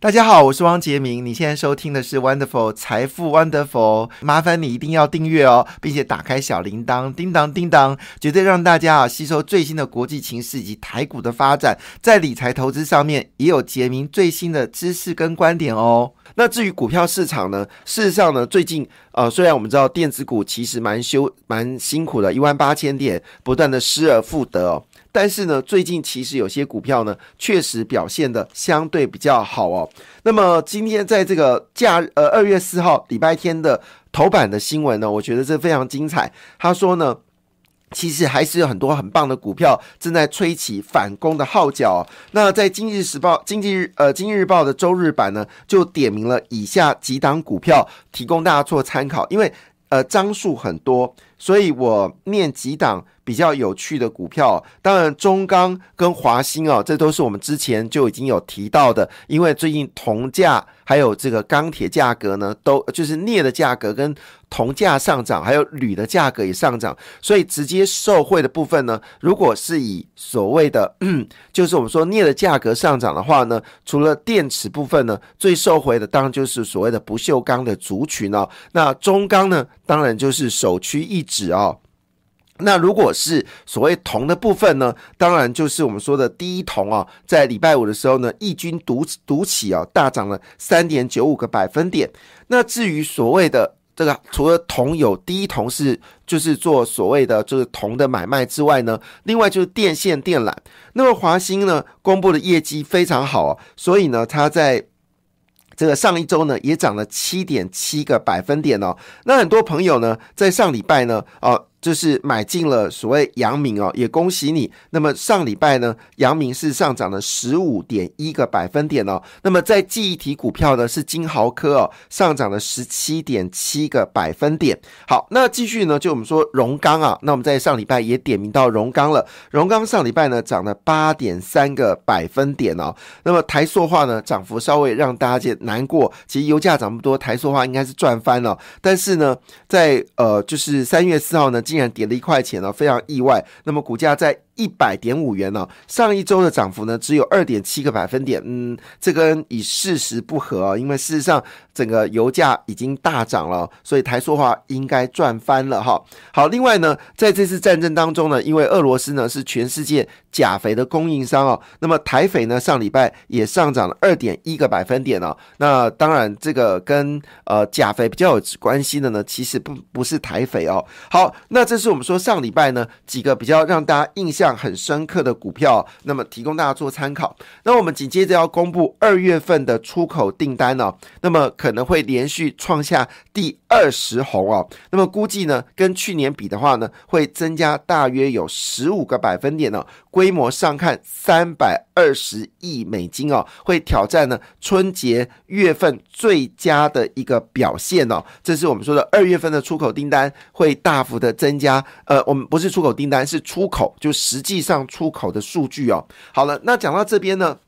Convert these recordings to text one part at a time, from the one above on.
大家好，我是汪杰明。你现在收听的是 Wonderful 财富 Wonderful，麻烦你一定要订阅哦，并且打开小铃铛，叮当叮当，绝对让大家啊吸收最新的国际情势以及台股的发展，在理财投资上面也有杰明最新的知识跟观点哦。那至于股票市场呢，事实上呢，最近呃，虽然我们知道电子股其实蛮修蛮辛苦的，一万八千点不断的失而复得哦。但是呢，最近其实有些股票呢，确实表现的相对比较好哦。那么今天在这个假呃二月四号礼拜天的头版的新闻呢，我觉得这非常精彩。他说呢，其实还是有很多很棒的股票正在吹起反攻的号角。那在经济时报、经济日呃经济日报的周日版呢，就点名了以下几档股票，提供大家做参考。因为呃张数很多，所以我念几档。比较有趣的股票，当然中钢跟华兴哦，这都是我们之前就已经有提到的。因为最近铜价还有这个钢铁价格呢，都就是镍的价格跟铜价上涨，还有铝的价格也上涨，所以直接受惠的部分呢，如果是以所谓的 就是我们说镍的价格上涨的话呢，除了电池部分呢，最受惠的当然就是所谓的不锈钢的族群哦。那中钢呢，当然就是首屈一指哦。那如果是所谓铜的部分呢，当然就是我们说的第一铜啊，在礼拜五的时候呢，异军独独起啊，大涨了三点九五个百分点。那至于所谓的这个，除了铜有第一铜是就是做所谓的就是铜的买卖之外呢，另外就是电线电缆。那么华兴呢，公布的业绩非常好啊，所以呢，它在这个上一周呢，也涨了七点七个百分点哦。那很多朋友呢，在上礼拜呢，哦。就是买进了所谓阳明哦，也恭喜你。那么上礼拜呢，阳明是上涨了十五点一个百分点哦。那么在记忆体股票呢，是金豪科哦，上涨了十七点七个百分点。好，那继续呢，就我们说荣钢啊，那我们在上礼拜也点名到荣钢了。荣钢上礼拜呢，涨了八点三个百分点哦。那么台塑化呢，涨幅稍微让大家难过。其实油价涨不多，台塑化应该是赚翻了。但是呢，在呃，就是三月四号呢。竟然跌了一块钱了，非常意外。那么股价在。一百点五元呢，上一周的涨幅呢只有二点七个百分点，嗯，这跟以事实不合啊，因为事实上整个油价已经大涨了，所以台塑化应该赚翻了哈。好，另外呢，在这次战争当中呢，因为俄罗斯呢是全世界钾肥的供应商哦，那么台肥呢上礼拜也上涨了二点一个百分点哦。那当然这个跟呃钾肥比较有关系的呢，其实不不是台肥哦。好，那这是我们说上礼拜呢几个比较让大家印象。很深刻的股票，那么提供大家做参考。那我们紧接着要公布二月份的出口订单呢，那么可能会连续创下第二十红哦。那么估计呢，跟去年比的话呢，会增加大约有十五个百分点呢。规模上看三百二十亿美金哦，会挑战呢春节月份最佳的一个表现哦。这是我们说的二月份的出口订单会大幅的增加。呃，我们不是出口订单，是出口，就实际上出口的数据哦。好了，那讲到这边呢。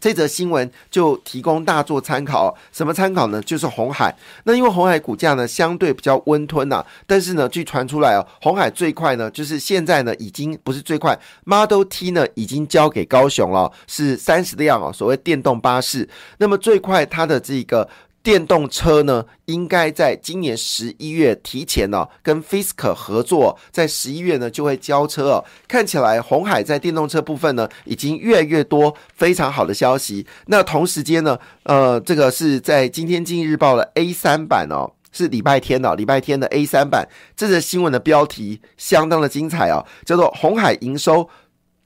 这则新闻就提供大作参考，什么参考呢？就是红海。那因为红海股价呢相对比较温吞呐，但是呢，据传出来哦，红海最快呢，就是现在呢已经不是最快，Model T 呢已经交给高雄了，是三十辆哦，所谓电动巴士。那么最快它的这个。电动车呢，应该在今年十一月提前呢，跟 Fisk 合作，在十一月呢就会交车哦。看起来红海在电动车部分呢，已经越来越多非常好的消息。那同时间呢，呃，这个是在今天《经济日报》的 A 三版哦，是礼拜天哦，礼拜天的 A 三版，这则新闻的标题相当的精彩哦，叫做“红海营收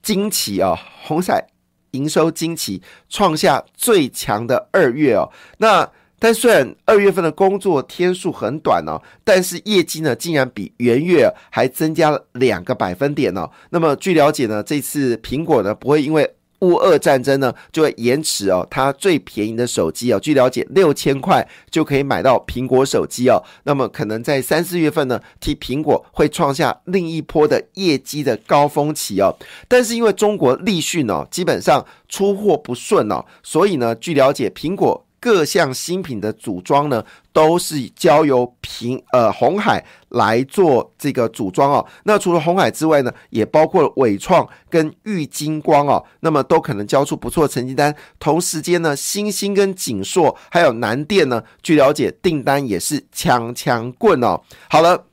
惊奇哦，红海营收惊奇，创下最强的二月哦。那但虽然二月份的工作天数很短哦，但是业绩呢竟然比元月还增加了两个百分点哦。那么据了解呢，这次苹果呢不会因为乌俄战争呢就会延迟哦，它最便宜的手机哦，据了解六千块就可以买到苹果手机哦。那么可能在三四月份呢，替苹果会创下另一波的业绩的高峰期哦。但是因为中国立讯哦，基本上出货不顺哦，所以呢，据了解苹果。各项新品的组装呢，都是交由平呃红海来做这个组装哦。那除了红海之外呢，也包括了伟创跟玉金光哦，那么都可能交出不错成绩单。同时间呢，星星跟锦硕还有南电呢，据了解订单也是枪枪棍哦。好了。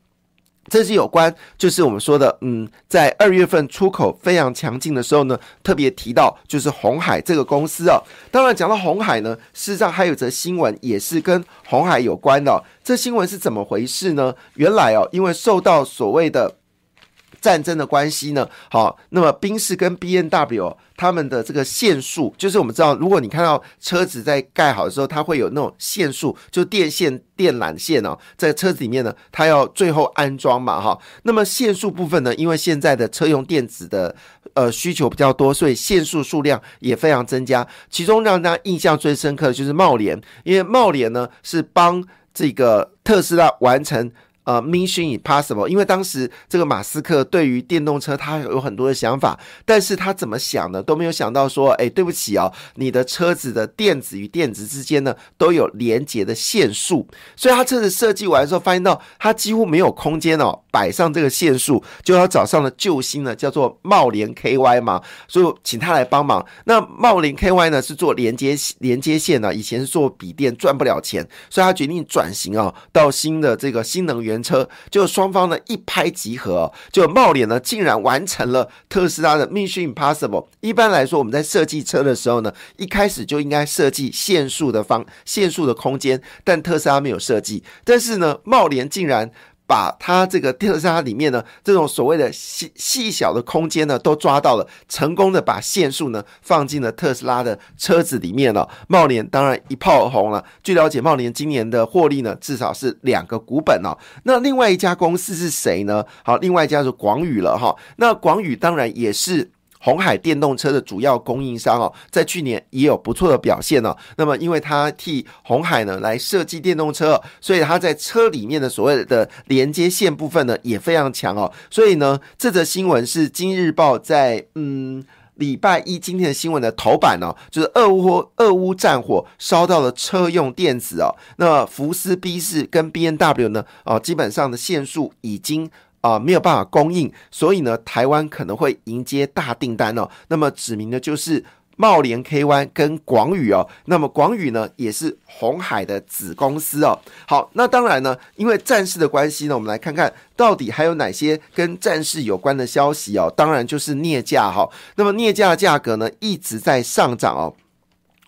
这是有关，就是我们说的，嗯，在二月份出口非常强劲的时候呢，特别提到就是红海这个公司哦。当然讲到红海呢，事实上还有则新闻也是跟红海有关的。这新闻是怎么回事呢？原来哦，因为受到所谓的。战争的关系呢？好，那么宾士跟 B N W 他们的这个线束，就是我们知道，如果你看到车子在盖好的时候，它会有那种线束，就电线、电缆线哦，在车子里面呢，它要最后安装嘛，哈。那么线束部分呢，因为现在的车用电子的呃需求比较多，所以线束数量也非常增加。其中让大家印象最深刻的就是茂联，因为茂联呢是帮这个特斯拉完成。呃，Mission Impossible，因为当时这个马斯克对于电动车他有很多的想法，但是他怎么想呢？都没有想到说，哎，对不起哦，你的车子的电子与电子之间呢都有连接的线束，所以他车子设计完之后，发现到他几乎没有空间哦摆上这个线束，就要找上了救星呢，叫做茂联 KY 嘛，所以请他来帮忙。那茂联 KY 呢是做连接连接线呢，以前是做笔电赚不了钱，所以他决定转型啊，到新的这个新能源。原车就双方呢一拍即合，就茂联呢竟然完成了特斯拉的 Mission Impossible。一般来说，我们在设计车的时候呢，一开始就应该设计限速的方限速的空间，但特斯拉没有设计。但是呢，茂联竟然。把它这个特斯拉里面呢，这种所谓的细细小的空间呢，都抓到了，成功的把线束呢放进了特斯拉的车子里面了。茂联当然一炮而红了。据了解，茂联今年的获利呢，至少是两个股本哦。那另外一家公司是谁呢？好，另外一家是广宇了哈。那广宇当然也是。红海电动车的主要供应商哦，在去年也有不错的表现哦。那么，因为他替红海呢来设计电动车，所以他在车里面的所谓的连接线部分呢也非常强哦。所以呢，这则新闻是《今日报》在嗯礼拜一今天的新闻的头版哦，就是俄乌俄乌战火烧到了车用电子哦。那福斯 B 四跟 B N W 呢哦，基本上的线数已经。啊，没有办法供应，所以呢，台湾可能会迎接大订单哦。那么指明的就是茂联 K Y 跟广宇哦。那么广宇呢，也是红海的子公司哦。好，那当然呢，因为战事的关系呢，我们来看看到底还有哪些跟战事有关的消息哦。当然就是镍价哈。那么镍价的价格呢，一直在上涨哦。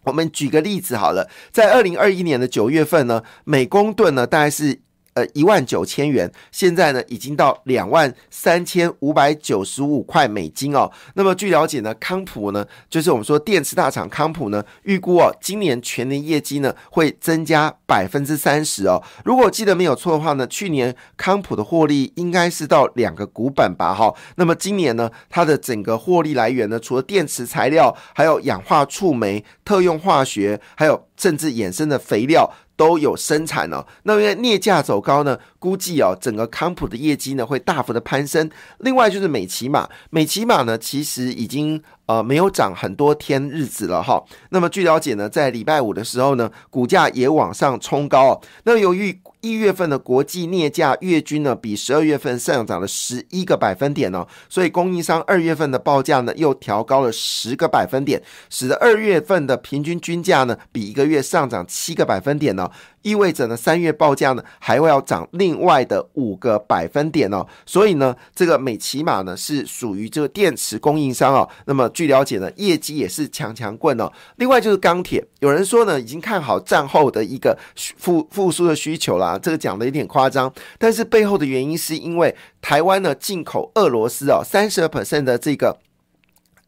我们举个例子好了，在二零二一年的九月份呢，每公吨呢，大概是。呃，一万九千元，现在呢已经到两万三千五百九十五块美金哦。那么据了解呢，康普呢，就是我们说电池大厂康普呢，预估哦，今年全年业绩呢会增加百分之三十哦。如果记得没有错的话呢，去年康普的获利应该是到两个股本吧哈。那么今年呢，它的整个获利来源呢，除了电池材料，还有氧化触媒、特用化学，还有甚至衍生的肥料。都有生产哦，那因为镍价走高呢，估计哦，整个康普的业绩呢会大幅的攀升。另外就是美骑马，美骑马呢其实已经呃没有涨很多天日子了哈。那么据了解呢，在礼拜五的时候呢，股价也往上冲高。那由于一月份的国际镍价月均呢，比十二月份上涨了十一个百分点哦，所以供应商二月份的报价呢又调高了十个百分点，使得二月份的平均均价呢比一个月上涨七个百分点呢。意味着呢，三月报价呢还会要涨另外的五个百分点哦，所以呢，这个美骑马呢是属于这个电池供应商哦。那么据了解呢，业绩也是强强棍哦。另外就是钢铁，有人说呢已经看好战后的一个复复苏的需求啦，这个讲的有点夸张，但是背后的原因是因为台湾呢进口俄罗斯哦三十二 percent 的这个。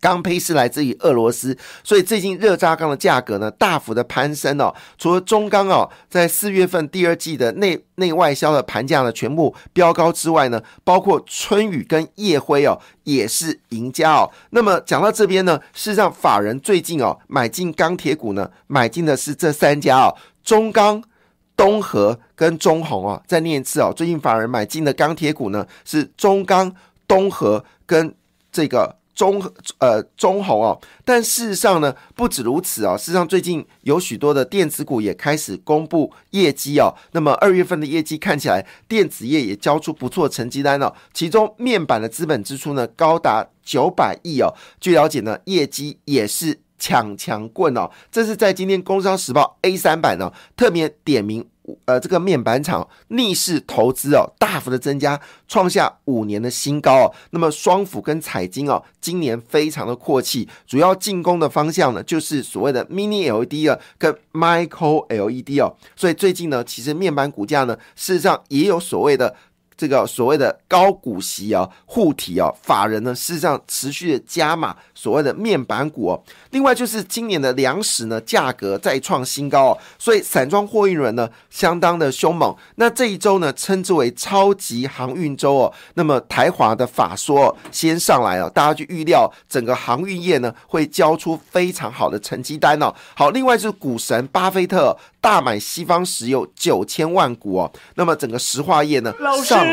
钢坯是来自于俄罗斯，所以最近热轧钢的价格呢大幅的攀升哦。除了中钢哦，在四月份第二季的内内外销的盘价呢全部飙高之外呢，包括春雨跟夜辉哦也是赢家哦。那么讲到这边呢，事实上法人最近哦买进钢铁股呢，买进的是这三家哦，中钢、东和跟中红哦。再念一次哦，最近法人买进的钢铁股呢是中钢、东和跟这个。中呃中红哦，但事实上呢，不止如此哦。事实上，最近有许多的电子股也开始公布业绩哦。那么二月份的业绩看起来，电子业也交出不错成绩单哦。其中面板的资本支出呢，高达九百亿哦。据了解呢，业绩也是抢强棍哦。这是在今天《工商时报》A 三版呢，特别点名。呃，这个面板厂逆势投资哦，大幅的增加，创下五年的新高哦。那么双府跟彩晶哦，今年非常的阔气，主要进攻的方向呢，就是所谓的 Mini LED 啊，跟 Micro LED 哦。所以最近呢，其实面板股价呢，事实上也有所谓的。这个所谓的高股息啊护体啊，法人呢事实上持续的加码所谓的面板股哦。另外就是今年的粮食呢价格再创新高哦，所以散装货运轮呢相当的凶猛。那这一周呢称之为超级航运周哦。那么台华的法说先上来哦，大家就预料整个航运业呢会交出非常好的成绩单哦。好，另外就是股神巴菲特大买西方石油九千万股哦。那么整个石化业呢上。